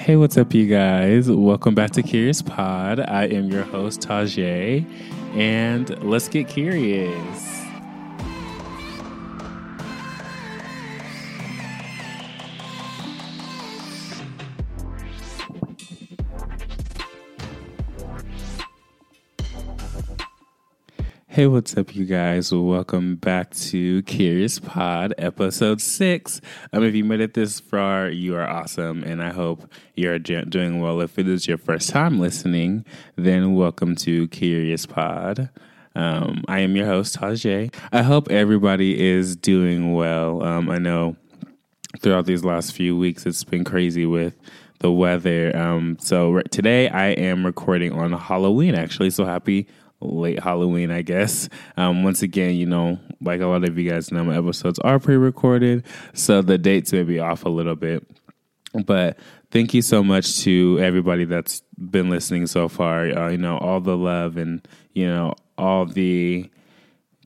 Hey, what's up, you guys? Welcome back to Curious Pod. I am your host, Tajay, and let's get curious. Hey, what's up, you guys? Welcome back to Curious Pod, episode six. Um, if you made it this far, you are awesome, and I hope you're doing well. If it is your first time listening, then welcome to Curious Pod. Um, I am your host, Tajay. I hope everybody is doing well. Um, I know throughout these last few weeks, it's been crazy with the weather. Um, so today I am recording on Halloween, actually. So happy late Halloween, I guess. Um, once again, you know, like a lot of you guys know, my episodes are pre recorded, so the dates may be off a little bit. But thank you so much to everybody that's been listening so far. Uh, you know, all the love and, you know, all the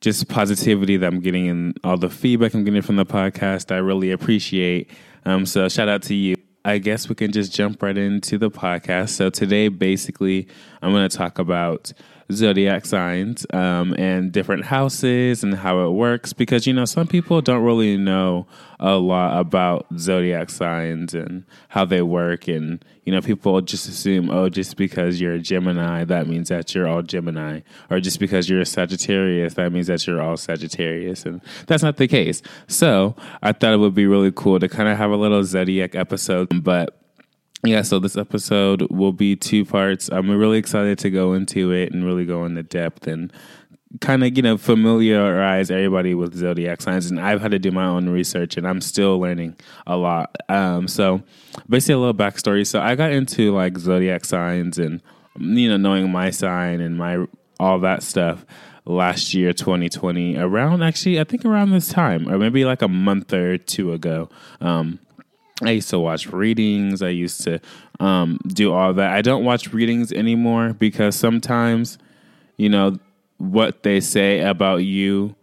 just positivity that I'm getting and all the feedback I'm getting from the podcast. I really appreciate. Um, so shout out to you. I guess we can just jump right into the podcast. So today, basically, I'm going to talk about zodiac signs um, and different houses and how it works because you know some people don't really know a lot about zodiac signs and how they work. And you know people just assume oh just because you're a gemini that means that you're all gemini. Or just because you're a sagittarius that means that you're all sagittarius. And that's not the case. So i thought it would be really cool to kind of have a little zodiac episode but yeah, so this episode will be two parts. I'm really excited to go into it and really go into depth and kind of, you know, familiarize everybody with zodiac signs. And I've had to do my own research and I'm still learning a lot. Um, so basically, a little backstory. So I got into like zodiac signs and, you know, knowing my sign and my all that stuff last year 2020 around actually i think around this time or maybe like a month or two ago um, I used to watch readings. I used to um, do all that. I don't watch readings anymore because sometimes, you know, what they say about you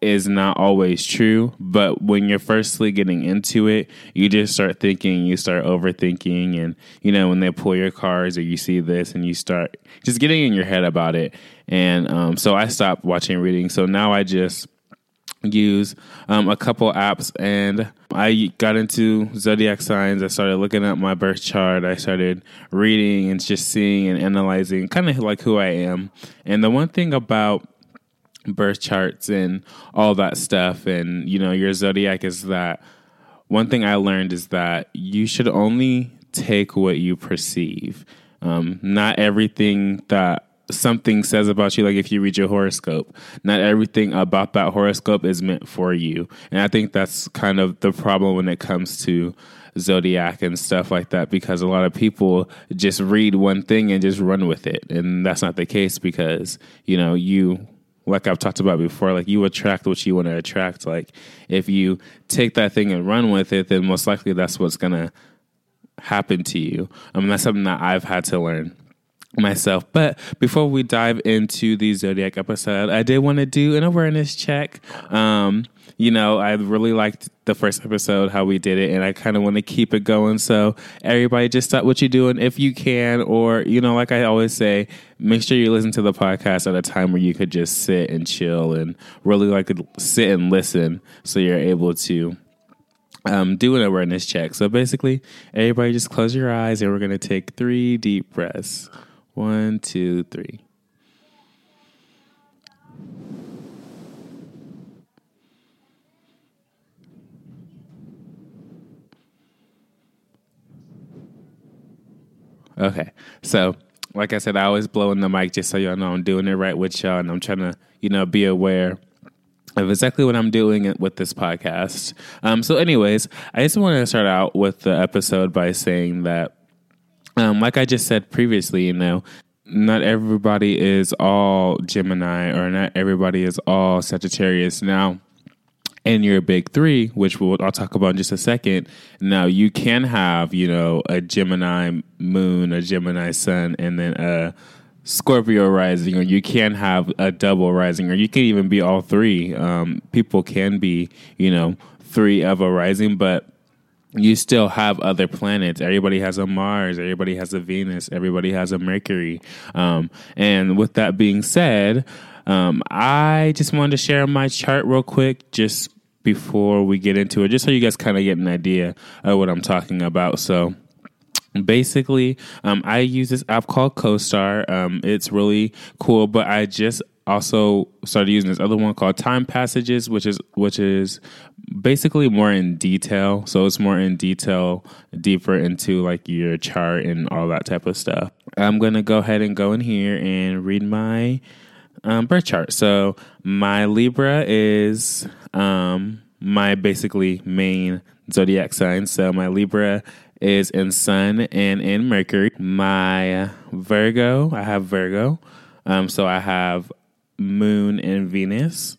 is not always true. But when you're firstly getting into it, you just start thinking, you start overthinking. And, you know, when they pull your cards or you see this and you start just getting in your head about it. And um, so I stopped watching readings. So now I just use um, a couple apps and I got into zodiac signs. I started looking at my birth chart. I started reading and just seeing and analyzing kind of like who I am. And the one thing about birth charts and all that stuff and you know your zodiac is that one thing I learned is that you should only take what you perceive. Um, not everything that something says about you like if you read your horoscope not everything about that horoscope is meant for you and i think that's kind of the problem when it comes to zodiac and stuff like that because a lot of people just read one thing and just run with it and that's not the case because you know you like I've talked about before, like you attract what you want to attract. Like if you take that thing and run with it, then most likely that's what's gonna happen to you. I mean, that's something that I've had to learn myself. But before we dive into the Zodiac episode, I did want to do an awareness check. Um, you know, I really liked the first episode, how we did it, and I kind of want to keep it going. So, everybody, just stop what you're doing if you can, or, you know, like I always say, make sure you listen to the podcast at a time where you could just sit and chill and really like sit and listen so you're able to um, do an awareness check. So, basically, everybody just close your eyes and we're going to take three deep breaths. One, two, three. Okay. So, like I said, I always blow in the mic just so y'all know I'm doing it right with y'all and I'm trying to, you know, be aware of exactly what I'm doing with this podcast. Um, so, anyways, I just want to start out with the episode by saying that um, like I just said previously, you know, not everybody is all Gemini or not everybody is all Sagittarius. Now, in your big three, which we'll, I'll talk about in just a second, now you can have, you know, a Gemini moon, a Gemini sun, and then a Scorpio rising, or you can have a double rising, or you can even be all three. Um, people can be, you know, three of a rising, but you still have other planets. Everybody has a Mars, everybody has a Venus, everybody has a Mercury. Um, and with that being said, um, I just wanted to share my chart real quick, just before we get into it, just so you guys kind of get an idea of what I'm talking about. So, basically um, i use this app called CoStar um, it's really cool but i just also started using this other one called time passages which is which is basically more in detail so it's more in detail deeper into like your chart and all that type of stuff i'm gonna go ahead and go in here and read my um, birth chart so my libra is um, my basically main zodiac sign so my libra is in Sun and in Mercury. My Virgo, I have Virgo. Um, so I have Moon and Venus.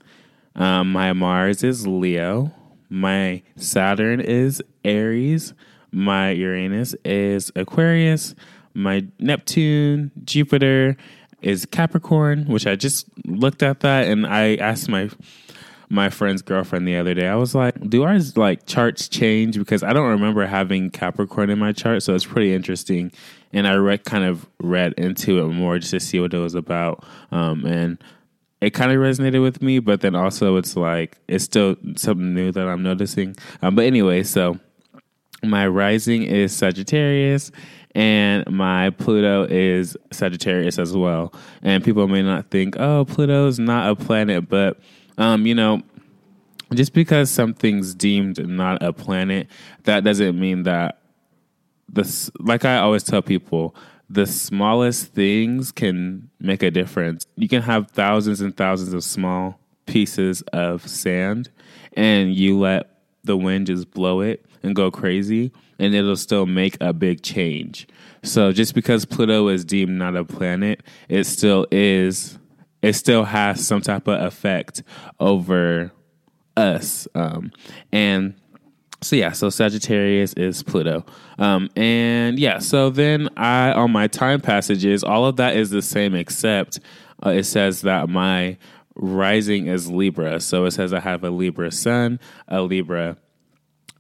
Um, my Mars is Leo. My Saturn is Aries. My Uranus is Aquarius. My Neptune, Jupiter is Capricorn, which I just looked at that and I asked my my friend's girlfriend the other day. I was like, "Do ours like charts change?" Because I don't remember having Capricorn in my chart, so it's pretty interesting. And I read kind of read into it more just to see what it was about, um, and it kind of resonated with me. But then also, it's like it's still something new that I'm noticing. Um, but anyway, so my rising is Sagittarius and my Pluto is Sagittarius as well. And people may not think, oh, Pluto's not a planet, but um, you know, just because something's deemed not a planet, that doesn't mean that this. Like I always tell people, the smallest things can make a difference. You can have thousands and thousands of small pieces of sand, and you let the wind just blow it and go crazy, and it'll still make a big change. So just because Pluto is deemed not a planet, it still is it still has some type of effect over us. Um, and so yeah, so Sagittarius is Pluto. Um, and yeah, so then I on my time passages, all of that is the same except uh, it says that my rising is Libra. So it says I have a Libra sun, a Libra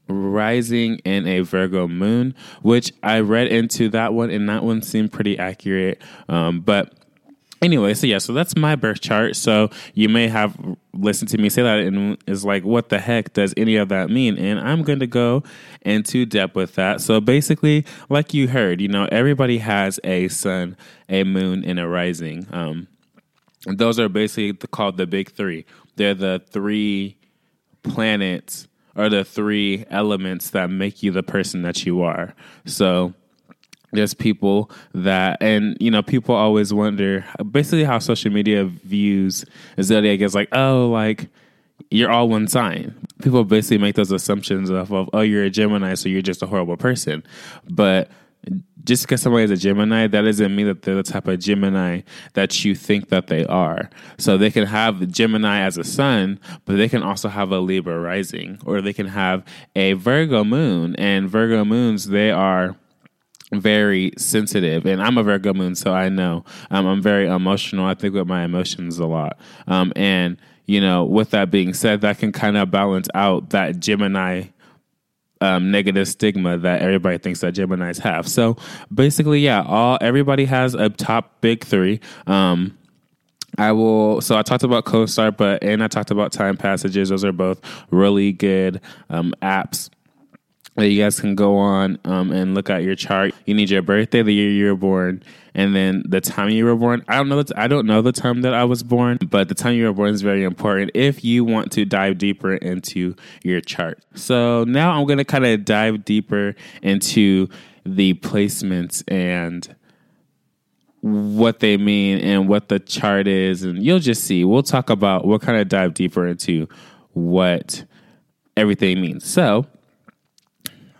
rising and a Virgo moon, which I read into that one and that one seemed pretty accurate. Um, but anyway, so yeah, so that's my birth chart. So you may have listened to me say that and is like, what the heck does any of that mean? And I'm going to go into depth with that. So basically, like you heard, you know, everybody has a sun, a moon, and a rising. Um, those are basically called the big three. They're the three planets or the three elements that make you the person that you are. So there's people that and you know people always wonder basically how social media views zodiac is like oh like you're all one sign people basically make those assumptions of, of oh you're a gemini so you're just a horrible person but just because somebody is a Gemini, that doesn't mean that they're the type of Gemini that you think that they are. So they can have Gemini as a sun, but they can also have a Libra rising, or they can have a Virgo moon. And Virgo moons, they are very sensitive and i'm a virgo moon so i know. Um, i'm very emotional. I think with my emotions a lot. Um, and you know with that being said that can kind of balance out that gemini um, negative stigma that everybody thinks that geminis have. So basically yeah all everybody has a top big three. Um, I will. So I talked about CoStar, but and I talked about Time Passages. Those are both really good um, apps that you guys can go on um, and look at your chart. You need your birthday, the year you were born, and then the time you were born. I don't know. I don't know the time that I was born, but the time you were born is very important if you want to dive deeper into your chart. So now I'm going to kind of dive deeper into the placements and what they mean and what the chart is, and you'll just see. We'll talk about. We'll kind of dive deeper into what everything means. So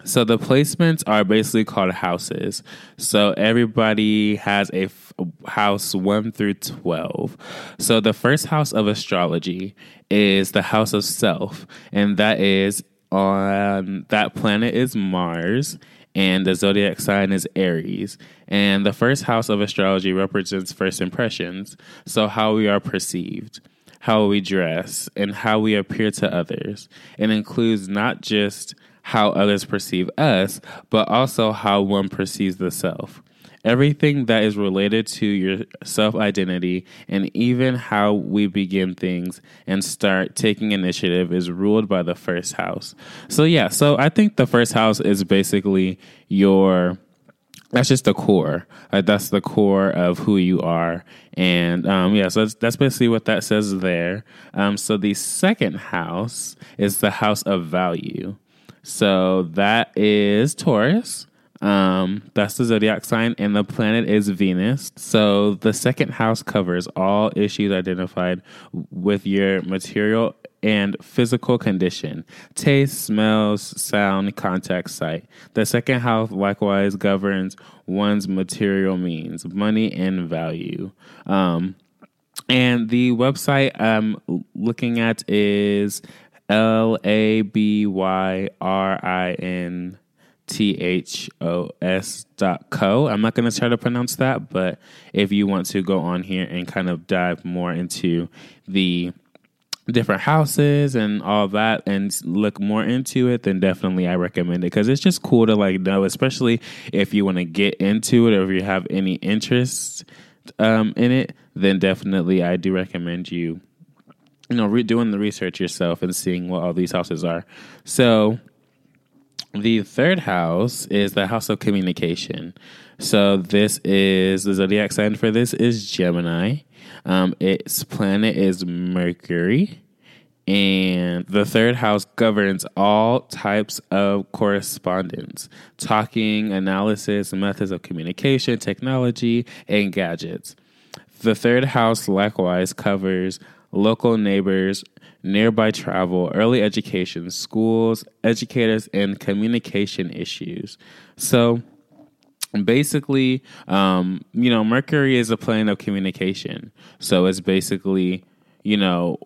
so the placements are basically called houses. So everybody has a f- house 1 through 12. So the first house of astrology is the house of self, and that is on that planet is Mars and the zodiac sign is Aries. And the first house of astrology represents first impressions, so how we are perceived how we dress, and how we appear to others. It includes not just how others perceive us, but also how one perceives the self. Everything that is related to your self identity and even how we begin things and start taking initiative is ruled by the first house. So, yeah, so I think the first house is basically your that's just the core. Like that's the core of who you are. And um, yeah, so that's, that's, basically what that says there. Um, so the second house is the house of value. So that is Taurus. Um, that's the zodiac sign, and the planet is Venus. So the second house covers all issues identified with your material and physical condition, taste, smells, sound, contact, sight. The second house likewise governs one's material means, money, and value. Um, and the website I'm looking at is L A B Y R I N T H O S dot co. I'm not going to try to pronounce that, but if you want to go on here and kind of dive more into the different houses and all that and look more into it, then definitely I recommend it because it's just cool to like know, especially if you want to get into it or if you have any interest um, in it, then definitely I do recommend you, you know, re- doing the research yourself and seeing what all these houses are. So the third house is the house of communication. So this is the zodiac sign for this is Gemini. Um, its planet is Mercury. And the third house governs all types of correspondence, talking, analysis, methods of communication, technology, and gadgets. The third house likewise covers local neighbors, nearby travel, early education, schools, educators, and communication issues. So, basically, um, you know, Mercury is a plane of communication. So it's basically, you know,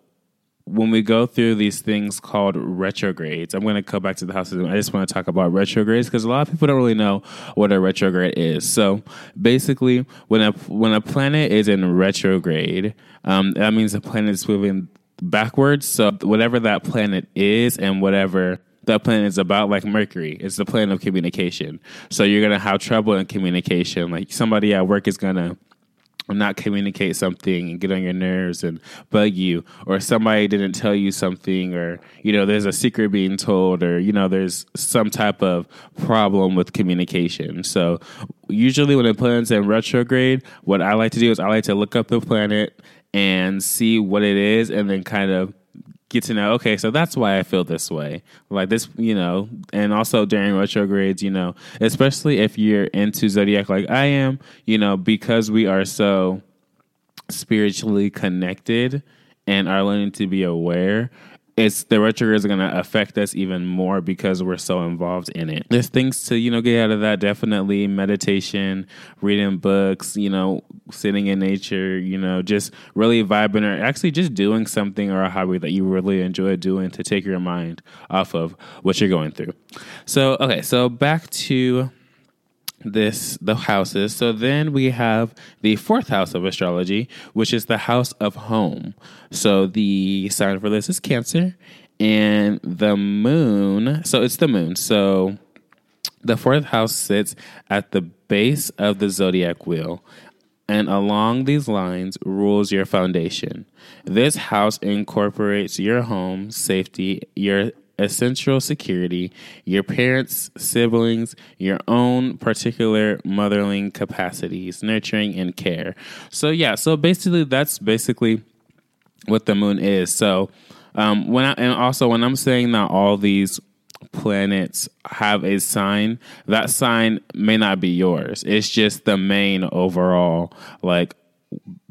when we go through these things called retrogrades, I'm going to go back to the houses. I just want to talk about retrogrades because a lot of people don't really know what a retrograde is. So basically, when a when a planet is in retrograde, um, that means the planet is moving backwards. So whatever that planet is, and whatever that planet is about like Mercury. It's the planet of communication. So you're gonna have trouble in communication. Like somebody at work is gonna not communicate something and get on your nerves and bug you. Or somebody didn't tell you something or you know there's a secret being told or you know there's some type of problem with communication. So usually when a planet's in retrograde what i like to do is i like to look up the planet and see what it is and then kind of get to know okay so that's why i feel this way. Like this you know and also during retrogrades you know especially if you're into zodiac like i am you know because we are so spiritually connected and are learning to be aware it's the retrogrades is going to affect us even more because we're so involved in it. There's things to you know get out of that. Definitely meditation, reading books, you know, sitting in nature, you know, just really vibing or actually just doing something or a hobby that you really enjoy doing to take your mind off of what you're going through. So okay, so back to this the houses. So then we have the fourth house of astrology, which is the house of home. So the sign for this is Cancer, and the moon. So it's the moon. So the fourth house sits at the base of the zodiac wheel. And along these lines rules your foundation. This house incorporates your home, safety, your essential security, your parents, siblings, your own particular motherling capacities, nurturing and care. So yeah, so basically that's basically what the moon is. So um, when I, and also when I'm saying that all these planets have a sign, that sign may not be yours. It's just the main overall like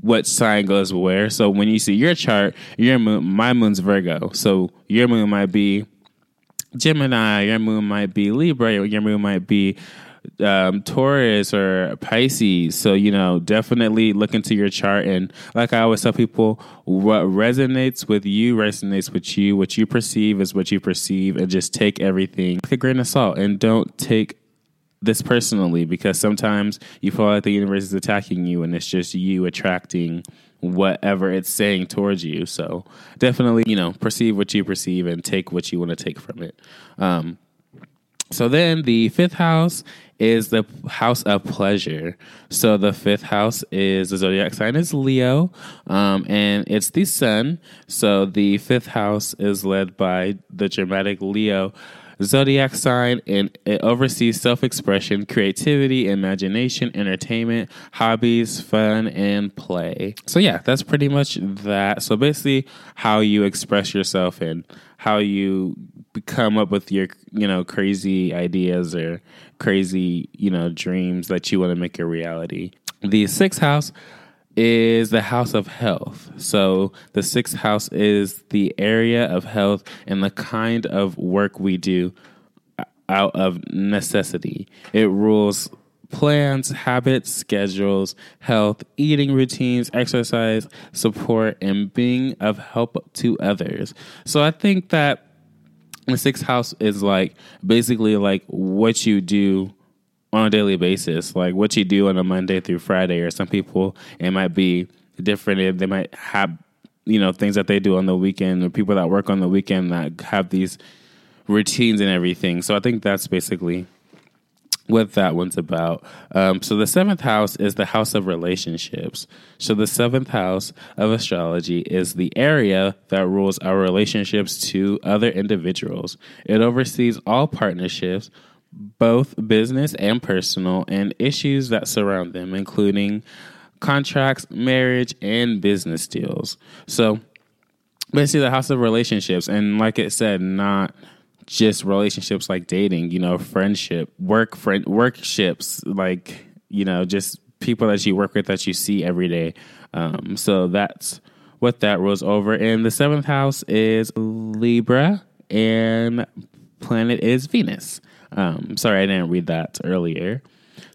what sign goes where. So when you see your chart, your moon, my moon's Virgo. So your moon might be Gemini, your moon might be Libra, your moon might be um, Taurus or Pisces. So, you know, definitely look into your chart. And like I always tell people, what resonates with you resonates with you. What you perceive is what you perceive. And just take everything with a grain of salt and don't take this personally because sometimes you feel like the universe is attacking you and it's just you attracting whatever it's saying towards you. So definitely, you know, perceive what you perceive and take what you want to take from it. Um, so then the fifth house is the house of pleasure. So the fifth house is the zodiac sign is Leo, um, and it's the sun. So the fifth house is led by the dramatic Leo zodiac sign, and it oversees self expression, creativity, imagination, entertainment, hobbies, fun, and play. So, yeah, that's pretty much that. So, basically, how you express yourself and how you come up with your, you know, crazy ideas or crazy, you know, dreams that you want to make a reality. The sixth house is the house of health. So the sixth house is the area of health and the kind of work we do out of necessity. It rules plans, habits, schedules, health, eating routines, exercise, support, and being of help to others. So I think that the sixth house is like basically like what you do on a daily basis, like what you do on a Monday through Friday, or some people it might be different. They might have you know things that they do on the weekend, or people that work on the weekend that have these routines and everything. So I think that's basically what that one's about. Um, so the seventh house is the house of relationships. So the seventh house of astrology is the area that rules our relationships to other individuals. It oversees all partnerships, both business and personal, and issues that surround them, including contracts, marriage, and business deals. So basically, the house of relationships, and like it said, not just relationships like dating, you know, friendship, work friend workships, like, you know, just people that you work with that you see every day. Um, so that's what that rules over. And the seventh house is Libra and planet is Venus. Um, sorry, I didn't read that earlier.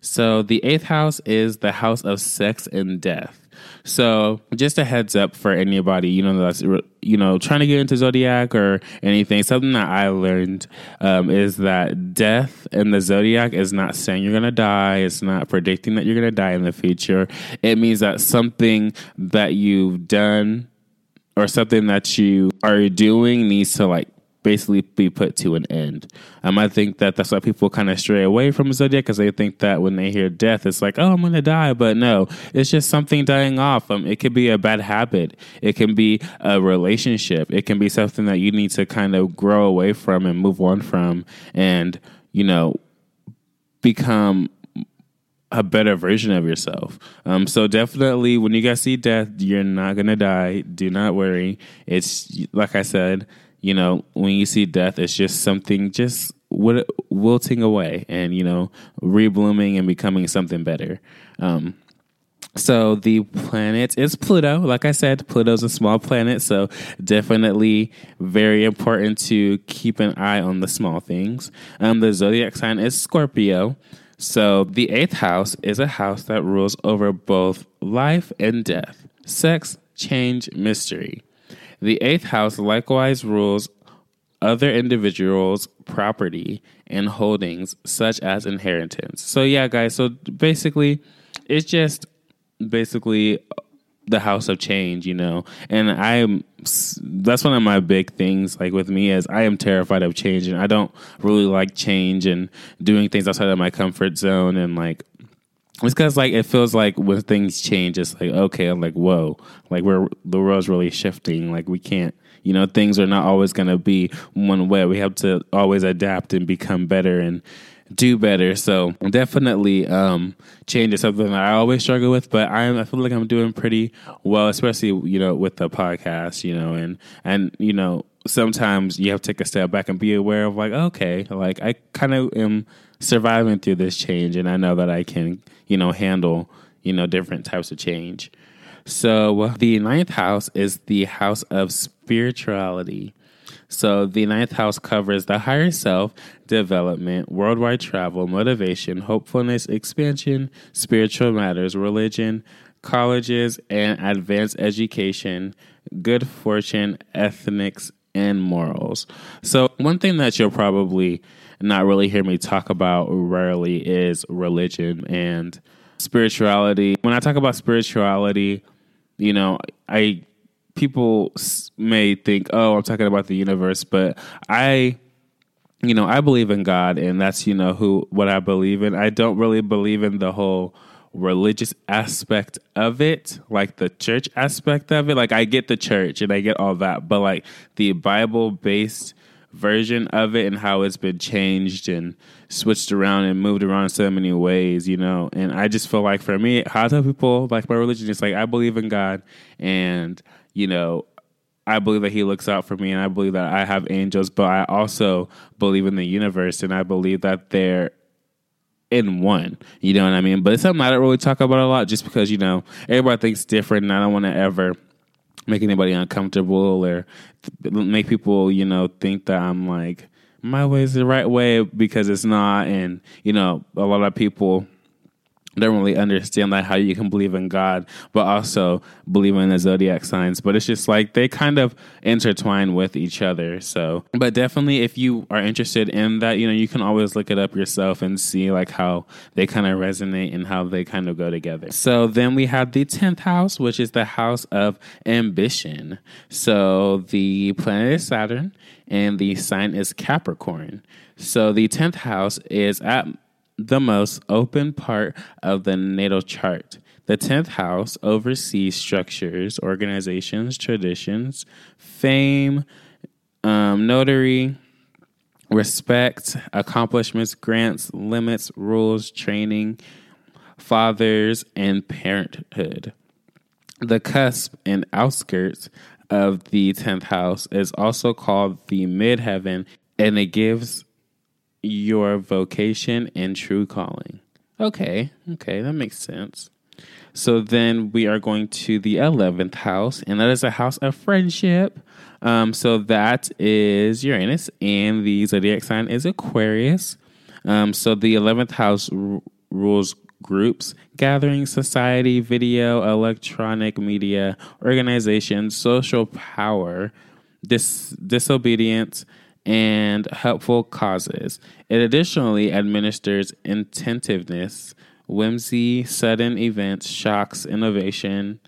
So the eighth house is the house of sex and death. So just a heads up for anybody, you know, that's you know trying to get into zodiac or anything. Something that I learned um, is that death in the zodiac is not saying you're gonna die. It's not predicting that you're gonna die in the future. It means that something that you've done or something that you are doing needs to like basically be put to an end. Um, I think that that's why people kind of stray away from Zodiac because they think that when they hear death, it's like, oh, I'm going to die. But no, it's just something dying off. Um, it could be a bad habit, it can be a relationship, it can be something that you need to kind of grow away from and move on from and, you know, become a better version of yourself. Um, so definitely, when you guys see death, you're not gonna die. Do not worry. It's like I said, you know, when you see death, it's just something just wilting away and, you know, reblooming and becoming something better. Um, so the planet is Pluto. Like I said, Pluto's a small planet, so definitely very important to keep an eye on the small things. Um, the zodiac sign is Scorpio. So the eighth house is a house that rules over both life and death, sex, change, mystery. The eighth house likewise rules other individuals' property and holdings, such as inheritance. So, yeah, guys, so basically, it's just basically the house of change, you know. And I am that's one of my big things like with me is I am terrified of change and I don't really like change and doing things outside of my comfort zone and like it's because like it feels like when things change, it's like okay, I'm like whoa, like we're the world's really shifting. Like we can't, you know, things are not always going to be one way. We have to always adapt and become better and do better. So definitely, um, change is something that I always struggle with, but I'm, I feel like I'm doing pretty well, especially you know with the podcast, you know, and and you know sometimes you have to take a step back and be aware of like okay, like I kind of am surviving through this change, and I know that I can you know, handle, you know, different types of change. So the ninth house is the house of spirituality. So the ninth house covers the higher self, development, worldwide travel, motivation, hopefulness, expansion, spiritual matters, religion, colleges, and advanced education, good fortune, ethnics, and morals. So one thing that you'll probably not really hear me talk about rarely is religion and spirituality. When I talk about spirituality, you know, I people may think, "Oh, I'm talking about the universe," but I you know, I believe in God and that's, you know, who what I believe in. I don't really believe in the whole religious aspect of it, like the church aspect of it. Like I get the church and I get all that, but like the Bible based version of it and how it's been changed and switched around and moved around in so many ways, you know. And I just feel like for me, how I tell people like my religion is like I believe in God and, you know, I believe that he looks out for me and I believe that I have angels, but I also believe in the universe and I believe that they're in one. You know what I mean? But it's something I don't really talk about a lot just because, you know, everybody thinks different and I don't want to ever make anybody uncomfortable or make people, you know, think that I'm like, my way is the right way because it's not. And, you know, a lot of people don't really understand like how you can believe in God, but also believe in the zodiac signs. But it's just like they kind of intertwine with each other. So, but definitely, if you are interested in that, you know, you can always look it up yourself and see like how they kind of resonate and how they kind of go together. So then we have the tenth house, which is the house of ambition. So the planet is Saturn, and the sign is Capricorn. So the tenth house is at the most open part of the natal chart. The 10th house oversees structures, organizations, traditions, fame, um, notary, respect, accomplishments, grants, limits, rules, training, fathers, and parenthood. The cusp and outskirts of the 10th house is also called the midheaven, and it gives your vocation and true calling. Okay, okay, that makes sense. So then we are going to the 11th house, and that is a house of friendship. Um, so that is Uranus, and the zodiac sign is Aquarius. Um, so the 11th house r- rules groups, gathering, society, video, electronic media, organization, social power, dis- disobedience, and helpful causes. It additionally administers intentiveness, whimsy, sudden events, shocks, innovation,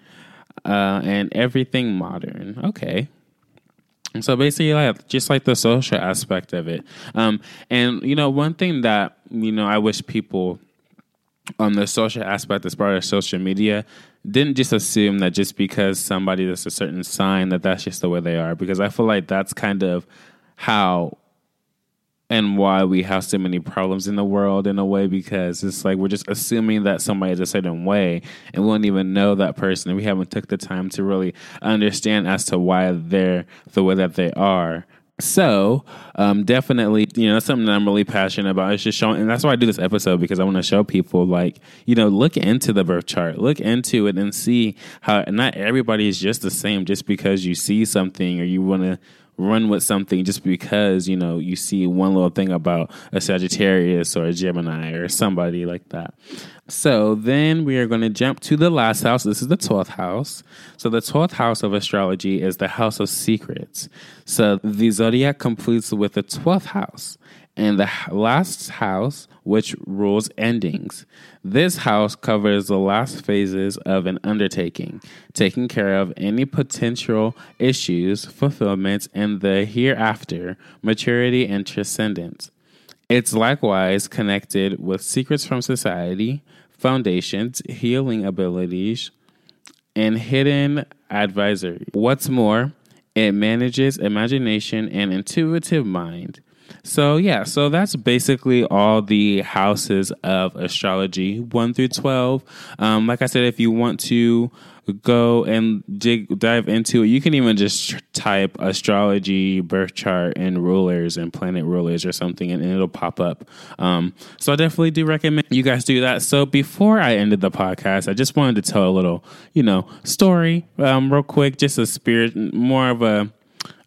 uh, and everything modern. Okay. So basically, like just like the social aspect of it, um, and you know, one thing that you know, I wish people on the social aspect as part of social media didn't just assume that just because somebody is a certain sign that that's just the way they are, because I feel like that's kind of how and why we have so many problems in the world in a way because it's like we're just assuming that somebody is a certain way and we don't even know that person and we haven't took the time to really understand as to why they're the way that they are. So um, definitely you know that's something that i'm really passionate about it's just showing and that's why i do this episode because i want to show people like you know look into the birth chart look into it and see how not everybody is just the same just because you see something or you want to run with something just because you know you see one little thing about a Sagittarius or a Gemini or somebody like that. So then we are going to jump to the last house. This is the 12th house. So the 12th house of astrology is the house of secrets. So the zodiac completes with the 12th house and the last house, which rules endings. This house covers the last phases of an undertaking, taking care of any potential issues, fulfillment, and the hereafter, maturity and transcendence. It's likewise connected with secrets from society, foundations, healing abilities, and hidden advisory. What's more, it manages imagination and intuitive mind so yeah, so that's basically all the houses of astrology, one through twelve. Um, like I said, if you want to go and dig dive into it, you can even just type astrology, birth chart, and rulers and planet rulers or something, and, and it'll pop up. Um, so I definitely do recommend you guys do that. So before I ended the podcast, I just wanted to tell a little, you know, story, um, real quick, just a spirit, more of a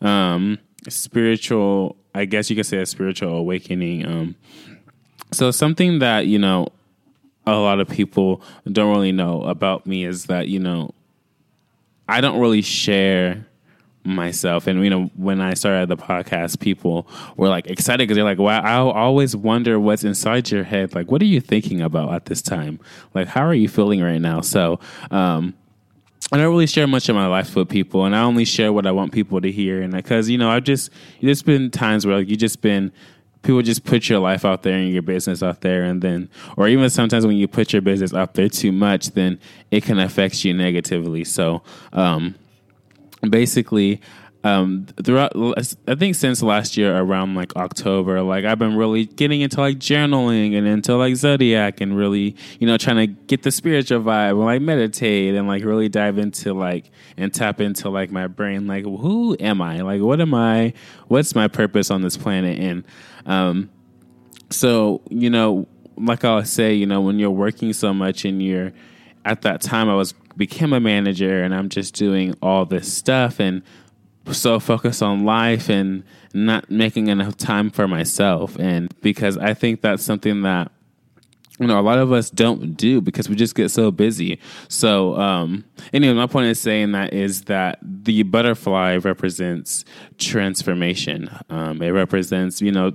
um, spiritual I guess you could say a spiritual awakening. Um, so something that you know a lot of people don't really know about me is that you know I don't really share myself. And you know when i started the podcast people were like excited because they're like wow i always wonder what's inside your head. Like what are you thinking about at this time? Like how are you feeling right now? So um I don't really share much of my life with people, and I only share what I want people to hear. And because you know, I've just there's been times where like, you just been people just put your life out there and your business out there, and then or even sometimes when you put your business out there too much, then it can affect you negatively. So, um, basically, um throughout i think since last year around like october like i've been really getting into like journaling and into like zodiac and really you know trying to get the spiritual vibe and like meditate and like really dive into like and tap into like my brain like who am i? Like what am i? What's my purpose on this planet? And um so you know like i'll say you know when you're working so much and you're at that time i was became a manager and i'm just doing all this stuff and so focused on life and not making enough time for myself. And because I think that's something that you know a lot of us don't do because we just get so busy. So um, anyway, my point is saying that is that the butterfly represents transformation. Um, it represents you know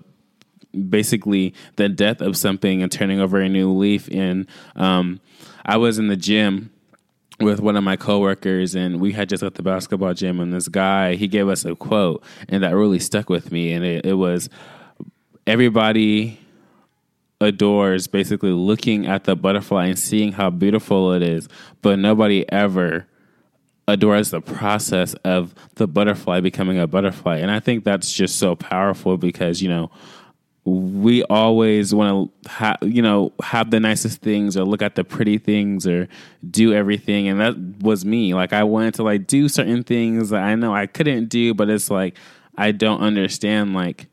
basically the death of something and turning over a new leaf. And um, I was in the gym with one of my coworkers and we had just left the basketball gym and this guy he gave us a quote and that really stuck with me and it, it was everybody adores basically looking at the butterfly and seeing how beautiful it is but nobody ever adores the process of the butterfly becoming a butterfly. And i think that's just so powerful because you know we always want to have you know have the nicest things or look at the pretty things or do everything and that was me. Like i wanted to like do certain things that i know i couldn't do but it's like i don't understand like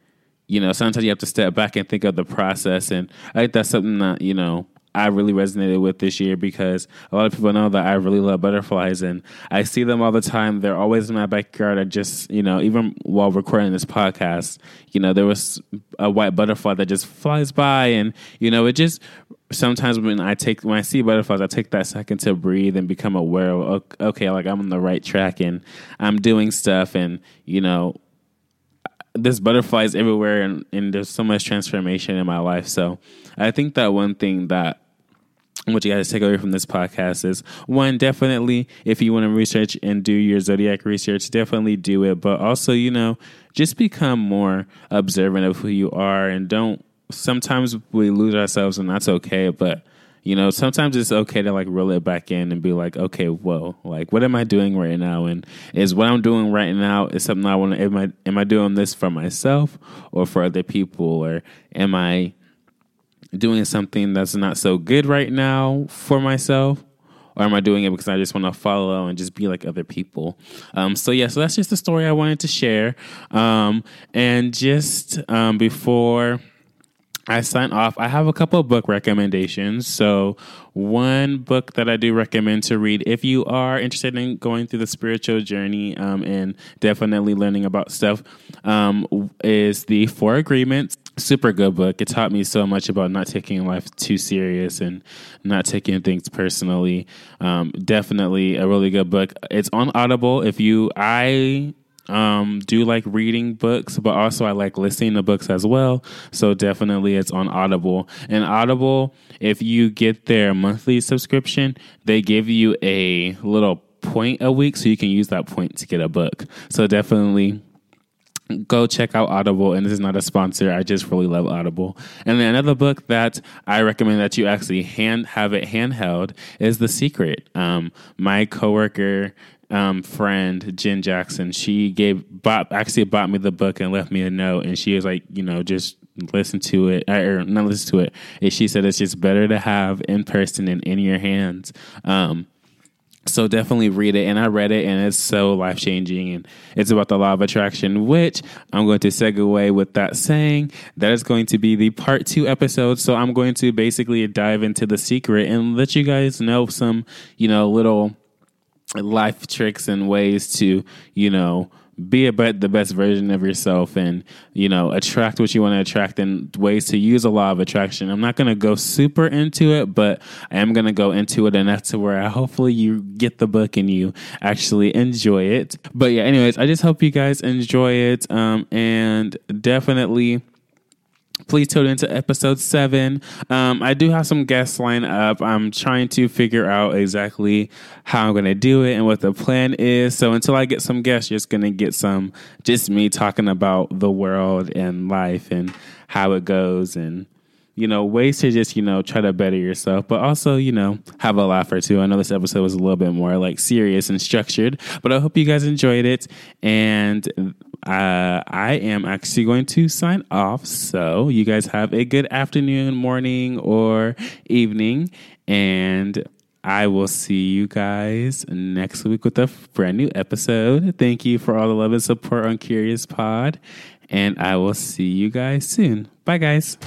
you know sometimes you have to step back and think of the process and i think that's something that you know I really resonated with this year because a lot of people know that I really love butterflies and I see them all the time. They're always in my backyard. I just, you know, even while recording this podcast, you know, there was a white butterfly that just flies by and, you know, it just sometimes when I take when I see butterflies, I take that second to breathe and become aware of okay, like I'm on the right track and I'm doing stuff and, you know, there's butterflies everywhere and, and there's so much transformation in my life. So I think that one thing that what you guys take away from this podcast is one, definitely if you want to research and do your zodiac research, definitely do it. But also, you know, just become more observant of who you are and don't sometimes we lose ourselves and that's okay, but you know, sometimes it's okay to like reel it back in and be like, okay, whoa, like what am I doing right now? And is what I'm doing right now is something I want to am I am I doing this for myself or for other people or am I doing something that's not so good right now for myself? Or am I doing it because I just want to follow and just be like other people? Um, so yeah, so that's just the story I wanted to share. Um, and just um, before I sign off. I have a couple of book recommendations. So, one book that I do recommend to read if you are interested in going through the spiritual journey um, and definitely learning about stuff um, is The Four Agreements. Super good book. It taught me so much about not taking life too serious and not taking things personally. Um, definitely a really good book. It's on Audible. If you, I um, do like reading books, but also I like listening to books as well. So definitely it's on Audible. And Audible, if you get their monthly subscription, they give you a little point a week so you can use that point to get a book. So definitely go check out Audible. And this is not a sponsor. I just really love Audible. And then another book that I recommend that you actually hand have it handheld is The Secret. Um, my coworker um, friend Jen Jackson, she gave bought actually bought me the book and left me a note, and she was like, you know, just listen to it or not listen to it. And she said it's just better to have in person and in your hands. Um, so definitely read it. And I read it, and it's so life changing. And it's about the law of attraction, which I'm going to segue with that saying. That is going to be the part two episode. So I'm going to basically dive into the secret and let you guys know some, you know, little life tricks and ways to, you know, be a bet the best version of yourself and you know attract what you want to attract and ways to use a law of attraction. I'm not going to go super into it but i am going to go into it enough to where I, hopefully you get the book and you actually enjoy it. But yeah anyways i just hope you guys enjoy it um, and definitely please tune into episode seven. Um, I do have some guests lined up. I'm trying to figure out exactly how I'm going to do it and what the plan is. So until I get some guests, you're just going to get some just me talking about the world and life and how it goes and you know, ways to just, you know, try to better yourself, but also, you know, have a laugh or two. I know this episode was a little bit more like serious and structured, but I hope you guys enjoyed it. And uh, I am actually going to sign off. So you guys have a good afternoon, morning, or evening. And I will see you guys next week with a brand new episode. Thank you for all the love and support on Curious Pod. And I will see you guys soon. Bye, guys.